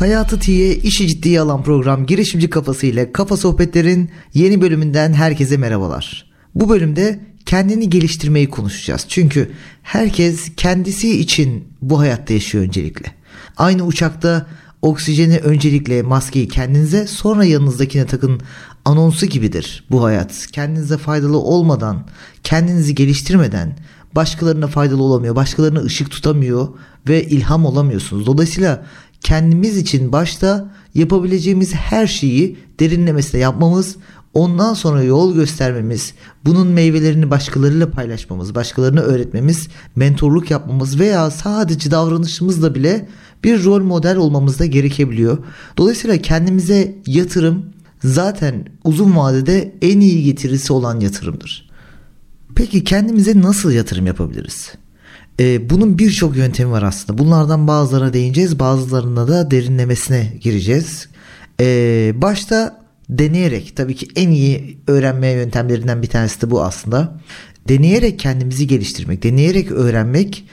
Hayatı T'ye işi ciddiye alan program girişimci kafası ile Kafa Sohbetler'in yeni bölümünden herkese merhabalar. Bu bölümde kendini geliştirmeyi konuşacağız. Çünkü herkes kendisi için bu hayatta yaşıyor öncelikle. Aynı uçakta oksijeni öncelikle maskeyi kendinize sonra yanınızdakine takın anonsu gibidir bu hayat. Kendinize faydalı olmadan, kendinizi geliştirmeden başkalarına faydalı olamıyor, başkalarına ışık tutamıyor ve ilham olamıyorsunuz. Dolayısıyla kendimiz için başta yapabileceğimiz her şeyi derinlemesine yapmamız, ondan sonra yol göstermemiz, bunun meyvelerini başkalarıyla paylaşmamız, başkalarına öğretmemiz, mentorluk yapmamız veya sadece davranışımızla bile bir rol model olmamız da gerekebiliyor. Dolayısıyla kendimize yatırım zaten uzun vadede en iyi getirisi olan yatırımdır. Peki kendimize nasıl yatırım yapabiliriz? Ee, bunun birçok yöntemi var aslında. Bunlardan bazılarına değineceğiz, bazılarına da derinlemesine gireceğiz. Ee, başta deneyerek, tabii ki en iyi öğrenme yöntemlerinden bir tanesi de bu aslında. Deneyerek kendimizi geliştirmek, deneyerek öğrenmek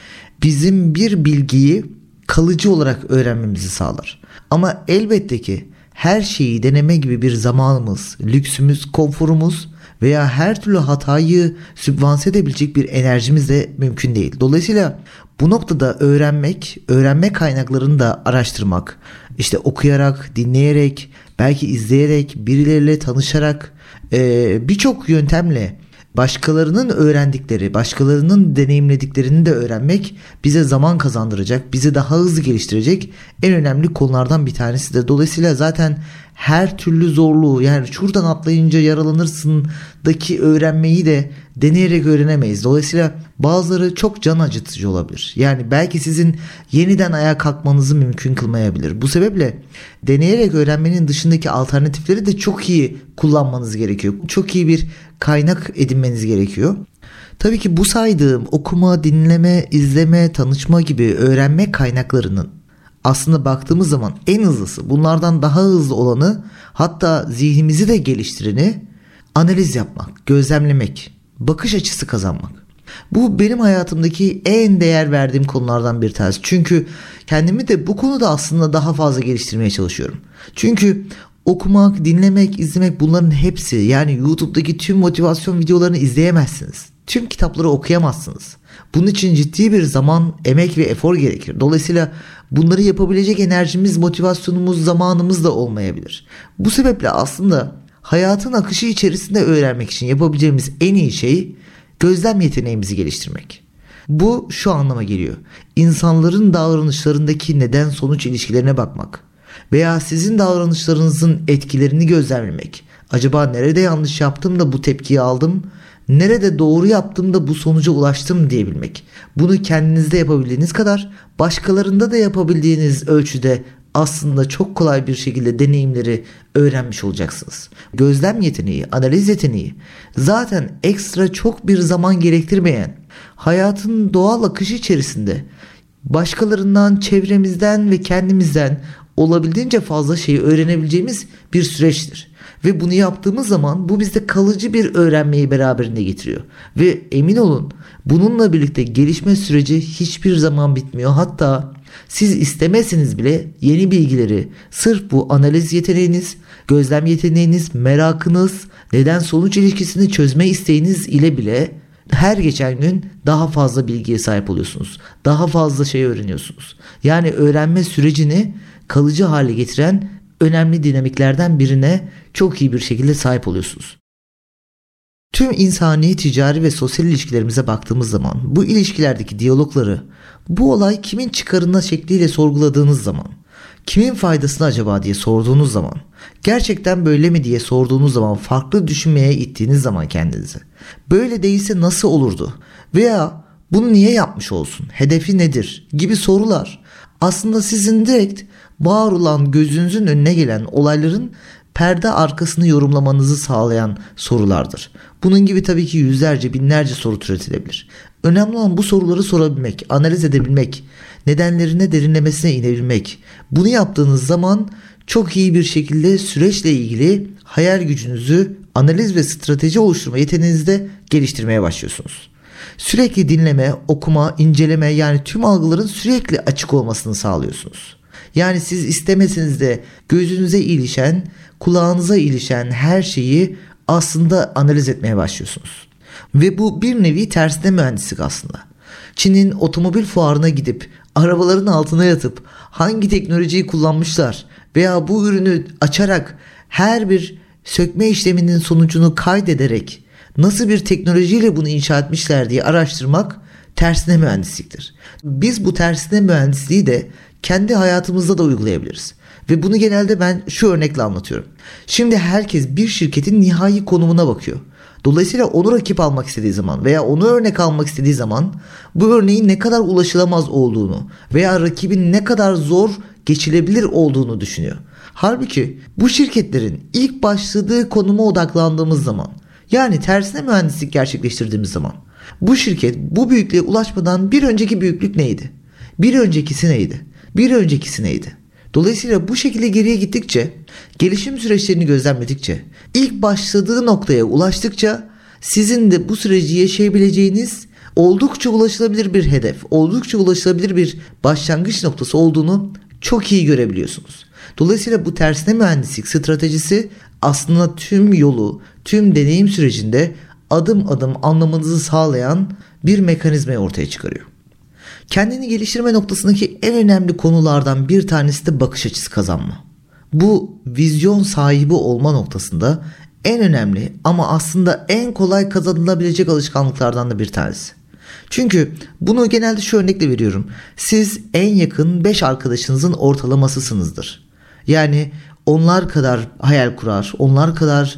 bizim bir bilgiyi kalıcı olarak öğrenmemizi sağlar. Ama elbette ki her şeyi deneme gibi bir zamanımız, lüksümüz, konforumuz veya her türlü hatayı sübvanse edebilecek bir enerjimiz de mümkün değil. Dolayısıyla bu noktada öğrenmek, öğrenme kaynaklarını da araştırmak, işte okuyarak, dinleyerek, belki izleyerek, birileriyle tanışarak birçok yöntemle başkalarının öğrendikleri, başkalarının deneyimlediklerini de öğrenmek bize zaman kazandıracak, bizi daha hızlı geliştirecek en önemli konulardan bir tanesi de. Dolayısıyla zaten her türlü zorluğu yani şuradan atlayınca yaralanırsındaki öğrenmeyi de deneyerek öğrenemeyiz. Dolayısıyla bazıları çok can acıtıcı olabilir. Yani belki sizin yeniden ayağa kalkmanızı mümkün kılmayabilir. Bu sebeple deneyerek öğrenmenin dışındaki alternatifleri de çok iyi kullanmanız gerekiyor. Çok iyi bir kaynak edinmeniz gerekiyor. Tabii ki bu saydığım okuma, dinleme, izleme, tanışma gibi öğrenme kaynaklarının aslında baktığımız zaman en hızlısı bunlardan daha hızlı olanı hatta zihnimizi de geliştireni analiz yapmak, gözlemlemek, bakış açısı kazanmak. Bu benim hayatımdaki en değer verdiğim konulardan bir tanesi. Çünkü kendimi de bu konuda aslında daha fazla geliştirmeye çalışıyorum. Çünkü okumak, dinlemek, izlemek bunların hepsi yani YouTube'daki tüm motivasyon videolarını izleyemezsiniz. Tüm kitapları okuyamazsınız. Bunun için ciddi bir zaman, emek ve efor gerekir. Dolayısıyla bunları yapabilecek enerjimiz, motivasyonumuz, zamanımız da olmayabilir. Bu sebeple aslında hayatın akışı içerisinde öğrenmek için yapabileceğimiz en iyi şey gözlem yeteneğimizi geliştirmek. Bu şu anlama geliyor. İnsanların davranışlarındaki neden sonuç ilişkilerine bakmak veya sizin davranışlarınızın etkilerini gözlemlemek. Acaba nerede yanlış yaptım da bu tepkiyi aldım? Nerede doğru yaptım da bu sonuca ulaştım diyebilmek. Bunu kendinizde yapabildiğiniz kadar başkalarında da yapabildiğiniz ölçüde aslında çok kolay bir şekilde deneyimleri öğrenmiş olacaksınız. Gözlem yeteneği, analiz yeteneği zaten ekstra çok bir zaman gerektirmeyen hayatın doğal akışı içerisinde başkalarından, çevremizden ve kendimizden olabildiğince fazla şeyi öğrenebileceğimiz bir süreçtir. Ve bunu yaptığımız zaman bu bizde kalıcı bir öğrenmeyi beraberinde getiriyor. Ve emin olun bununla birlikte gelişme süreci hiçbir zaman bitmiyor. Hatta siz istemezseniz bile yeni bilgileri sırf bu analiz yeteneğiniz, gözlem yeteneğiniz, merakınız, neden sonuç ilişkisini çözme isteğiniz ile bile her geçen gün daha fazla bilgiye sahip oluyorsunuz. Daha fazla şey öğreniyorsunuz. Yani öğrenme sürecini kalıcı hale getiren önemli dinamiklerden birine çok iyi bir şekilde sahip oluyorsunuz. Tüm insani, ticari ve sosyal ilişkilerimize baktığımız zaman bu ilişkilerdeki diyalogları bu olay kimin çıkarına şekliyle sorguladığınız zaman kimin faydasını acaba diye sorduğunuz zaman gerçekten böyle mi diye sorduğunuz zaman farklı düşünmeye ittiğiniz zaman kendinizi böyle değilse nasıl olurdu veya bunu niye yapmış olsun hedefi nedir gibi sorular aslında sizin direkt var olan gözünüzün önüne gelen olayların perde arkasını yorumlamanızı sağlayan sorulardır. Bunun gibi tabii ki yüzlerce binlerce soru türetilebilir. Önemli olan bu soruları sorabilmek, analiz edebilmek, nedenlerine derinlemesine inebilmek. Bunu yaptığınız zaman çok iyi bir şekilde süreçle ilgili hayal gücünüzü analiz ve strateji oluşturma yeteneğinizi de geliştirmeye başlıyorsunuz. Sürekli dinleme, okuma, inceleme yani tüm algıların sürekli açık olmasını sağlıyorsunuz. Yani siz istemeseniz de gözünüze ilişen, kulağınıza ilişen her şeyi aslında analiz etmeye başlıyorsunuz. Ve bu bir nevi tersine mühendislik aslında. Çin'in otomobil fuarına gidip arabaların altına yatıp hangi teknolojiyi kullanmışlar veya bu ürünü açarak her bir sökme işleminin sonucunu kaydederek nasıl bir teknolojiyle bunu inşa etmişler diye araştırmak tersine mühendisliktir. Biz bu tersine mühendisliği de kendi hayatımızda da uygulayabiliriz. Ve bunu genelde ben şu örnekle anlatıyorum. Şimdi herkes bir şirketin nihai konumuna bakıyor. Dolayısıyla onu rakip almak istediği zaman veya onu örnek almak istediği zaman bu örneğin ne kadar ulaşılamaz olduğunu veya rakibin ne kadar zor geçilebilir olduğunu düşünüyor. Halbuki bu şirketlerin ilk başladığı konuma odaklandığımız zaman yani tersine mühendislik gerçekleştirdiğimiz zaman bu şirket bu büyüklüğe ulaşmadan bir önceki büyüklük neydi? Bir öncekisi neydi? Bir öncekisi neydi? Dolayısıyla bu şekilde geriye gittikçe, gelişim süreçlerini gözlemledikçe, ilk başladığı noktaya ulaştıkça sizin de bu süreci yaşayabileceğiniz oldukça ulaşılabilir bir hedef, oldukça ulaşılabilir bir başlangıç noktası olduğunu çok iyi görebiliyorsunuz. Dolayısıyla bu tersine mühendislik stratejisi aslında tüm yolu, tüm deneyim sürecinde adım adım anlamanızı sağlayan bir mekanizmayı ortaya çıkarıyor. Kendini geliştirme noktasındaki en önemli konulardan bir tanesi de bakış açısı kazanma. Bu vizyon sahibi olma noktasında en önemli ama aslında en kolay kazanılabilecek alışkanlıklardan da bir tanesi. Çünkü bunu genelde şu örnekle veriyorum. Siz en yakın 5 arkadaşınızın ortalamasısınızdır. Yani onlar kadar hayal kurar, onlar kadar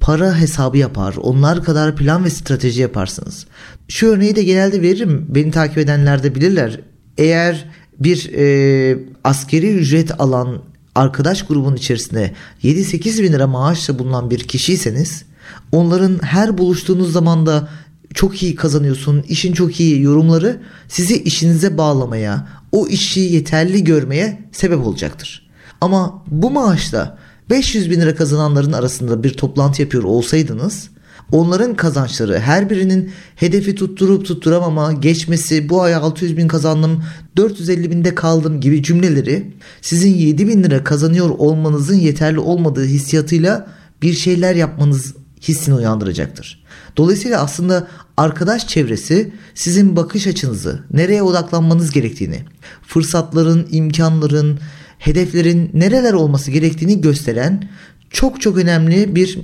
para hesabı yapar, onlar kadar plan ve strateji yaparsınız. Şu örneği de genelde veririm. Beni takip edenler de bilirler. Eğer bir e, askeri ücret alan arkadaş grubun içerisinde 7-8 bin lira maaşla bulunan bir kişiyseniz onların her buluştuğunuz zaman da çok iyi kazanıyorsun, işin çok iyi yorumları sizi işinize bağlamaya, o işi yeterli görmeye sebep olacaktır. Ama bu maaşla 500 bin lira kazananların arasında bir toplantı yapıyor olsaydınız onların kazançları her birinin hedefi tutturup tutturamama, geçmesi, bu ay 600 bin kazandım, 450 binde kaldım gibi cümleleri sizin 7 bin lira kazanıyor olmanızın yeterli olmadığı hissiyatıyla bir şeyler yapmanız hissini uyandıracaktır. Dolayısıyla aslında arkadaş çevresi sizin bakış açınızı, nereye odaklanmanız gerektiğini, fırsatların, imkanların, hedeflerin nereler olması gerektiğini gösteren çok çok önemli bir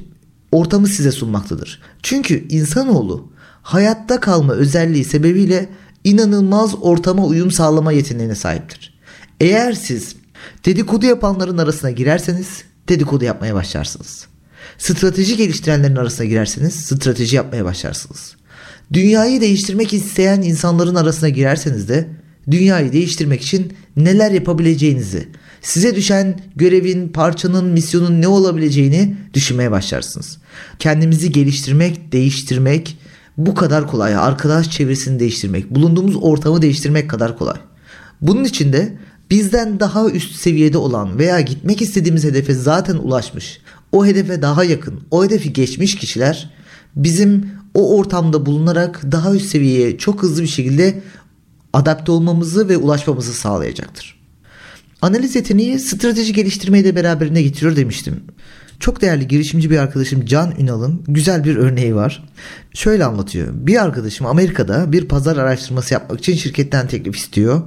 ortamı size sunmaktadır. Çünkü insanoğlu hayatta kalma özelliği sebebiyle inanılmaz ortama uyum sağlama yeteneğine sahiptir. Eğer siz dedikodu yapanların arasına girerseniz dedikodu yapmaya başlarsınız. Strateji geliştirenlerin arasına girerseniz strateji yapmaya başlarsınız. Dünyayı değiştirmek isteyen insanların arasına girerseniz de dünyayı değiştirmek için neler yapabileceğinizi, size düşen görevin, parçanın, misyonun ne olabileceğini düşünmeye başlarsınız. Kendimizi geliştirmek, değiştirmek bu kadar kolay. Arkadaş çevresini değiştirmek, bulunduğumuz ortamı değiştirmek kadar kolay. Bunun için de bizden daha üst seviyede olan veya gitmek istediğimiz hedefe zaten ulaşmış, o hedefe daha yakın, o hedefi geçmiş kişiler bizim o ortamda bulunarak daha üst seviyeye çok hızlı bir şekilde adapte olmamızı ve ulaşmamızı sağlayacaktır. Analiz yeteneği strateji geliştirmeyi de beraberinde getiriyor demiştim. Çok değerli girişimci bir arkadaşım Can Ünal'ın güzel bir örneği var. Şöyle anlatıyor. Bir arkadaşım Amerika'da bir pazar araştırması yapmak için şirketten teklif istiyor.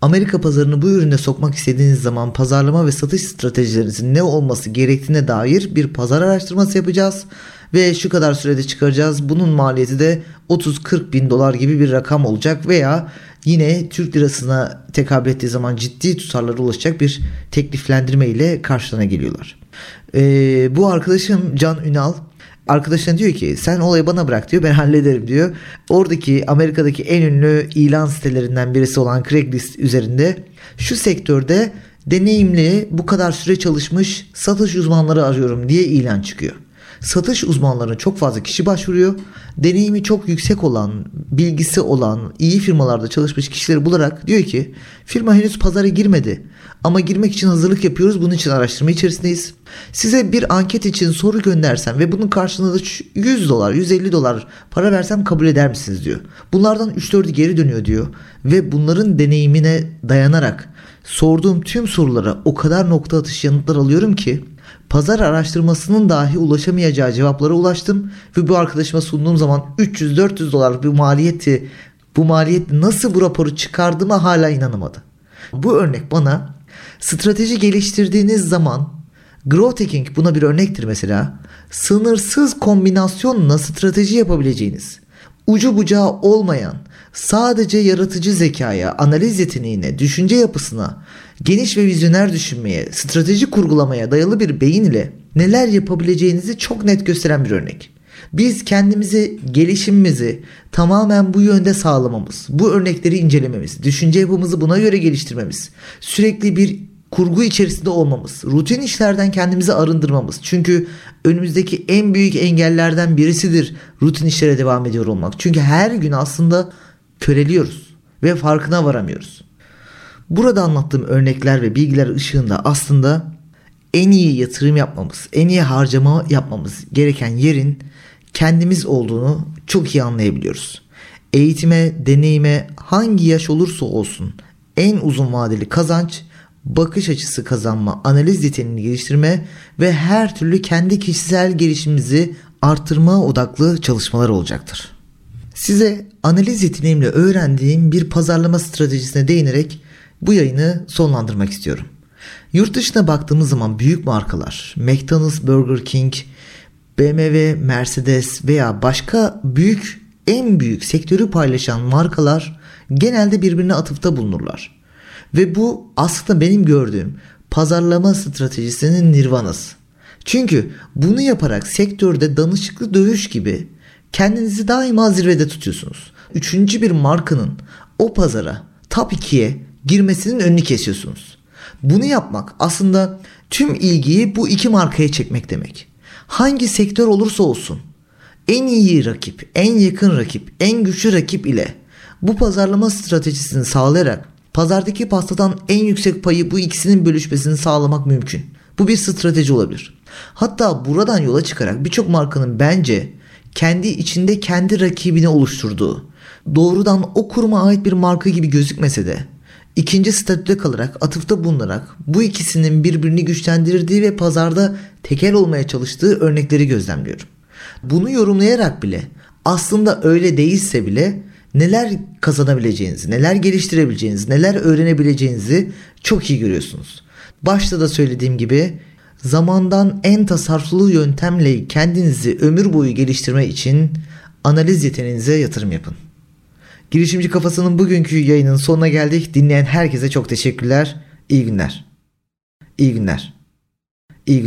Amerika pazarını bu ürüne sokmak istediğiniz zaman pazarlama ve satış stratejilerinizin ne olması gerektiğine dair bir pazar araştırması yapacağız ve şu kadar sürede çıkaracağız. Bunun maliyeti de 30-40 bin dolar gibi bir rakam olacak veya yine Türk lirasına tekabül ettiği zaman ciddi tutarlara ulaşacak bir tekliflendirme ile karşılığına geliyorlar. Ee, bu arkadaşım Can Ünal arkadaşına diyor ki sen olayı bana bırak diyor ben hallederim diyor. Oradaki Amerika'daki en ünlü ilan sitelerinden birisi olan Craigslist üzerinde şu sektörde deneyimli bu kadar süre çalışmış satış uzmanları arıyorum diye ilan çıkıyor. Satış uzmanlarına çok fazla kişi başvuruyor. Deneyimi çok yüksek olan, bilgisi olan, iyi firmalarda çalışmış kişileri bularak diyor ki firma henüz pazara girmedi. Ama girmek için hazırlık yapıyoruz. Bunun için araştırma içerisindeyiz. Size bir anket için soru göndersem ve bunun karşılığında da 100 dolar, 150 dolar para versem kabul eder misiniz diyor. Bunlardan 3-4'ü geri dönüyor diyor. Ve bunların deneyimine dayanarak sorduğum tüm sorulara o kadar nokta atışı yanıtlar alıyorum ki pazar araştırmasının dahi ulaşamayacağı cevaplara ulaştım ve bu arkadaşıma sunduğum zaman 300-400 dolar bir maliyeti bu maliyet nasıl bu raporu çıkardığıma hala inanamadı. Bu örnek bana strateji geliştirdiğiniz zaman growth hacking buna bir örnektir mesela. Sınırsız kombinasyonla strateji yapabileceğiniz, ucu bucağı olmayan, sadece yaratıcı zekaya, analiz yeteneğine, düşünce yapısına, geniş ve vizyoner düşünmeye, strateji kurgulamaya dayalı bir beyin ile neler yapabileceğinizi çok net gösteren bir örnek. Biz kendimizi, gelişimimizi tamamen bu yönde sağlamamız, bu örnekleri incelememiz, düşünce yapımızı buna göre geliştirmemiz, sürekli bir kurgu içerisinde olmamız, rutin işlerden kendimizi arındırmamız. Çünkü önümüzdeki en büyük engellerden birisidir rutin işlere devam ediyor olmak. Çünkü her gün aslında köreliyoruz ve farkına varamıyoruz. Burada anlattığım örnekler ve bilgiler ışığında aslında en iyi yatırım yapmamız, en iyi harcama yapmamız gereken yerin kendimiz olduğunu çok iyi anlayabiliyoruz. Eğitime, deneyime hangi yaş olursa olsun en uzun vadeli kazanç bakış açısı kazanma, analiz yeteneğini geliştirme ve her türlü kendi kişisel gelişimimizi artırma odaklı çalışmalar olacaktır. Size analiz yeteneğimle öğrendiğim bir pazarlama stratejisine değinerek bu yayını sonlandırmak istiyorum. Yurt dışına baktığımız zaman büyük markalar, McDonald's, Burger King, BMW, Mercedes veya başka büyük en büyük sektörü paylaşan markalar genelde birbirine atıfta bulunurlar. Ve bu aslında benim gördüğüm pazarlama stratejisinin nirvanası. Çünkü bunu yaparak sektörde danışıklı dövüş gibi kendinizi daima zirvede tutuyorsunuz. Üçüncü bir markanın o pazara top 2'ye girmesinin önünü kesiyorsunuz. Bunu yapmak aslında tüm ilgiyi bu iki markaya çekmek demek. Hangi sektör olursa olsun en iyi rakip, en yakın rakip, en güçlü rakip ile bu pazarlama stratejisini sağlayarak pazardaki pastadan en yüksek payı bu ikisinin bölüşmesini sağlamak mümkün. Bu bir strateji olabilir. Hatta buradan yola çıkarak birçok markanın bence kendi içinde kendi rakibini oluşturduğu, doğrudan o kuruma ait bir marka gibi gözükmese de ikinci statüde kalarak atıfta bulunarak bu ikisinin birbirini güçlendirdiği ve pazarda tekel olmaya çalıştığı örnekleri gözlemliyorum. Bunu yorumlayarak bile aslında öyle değilse bile neler kazanabileceğinizi, neler geliştirebileceğinizi, neler öğrenebileceğinizi çok iyi görüyorsunuz. Başta da söylediğim gibi zamandan en tasarruflu yöntemle kendinizi ömür boyu geliştirme için analiz yeteneğinize yatırım yapın. Girişimci Kafası'nın bugünkü yayının sonuna geldik. Dinleyen herkese çok teşekkürler. İyi günler. İyi günler. İyi günler.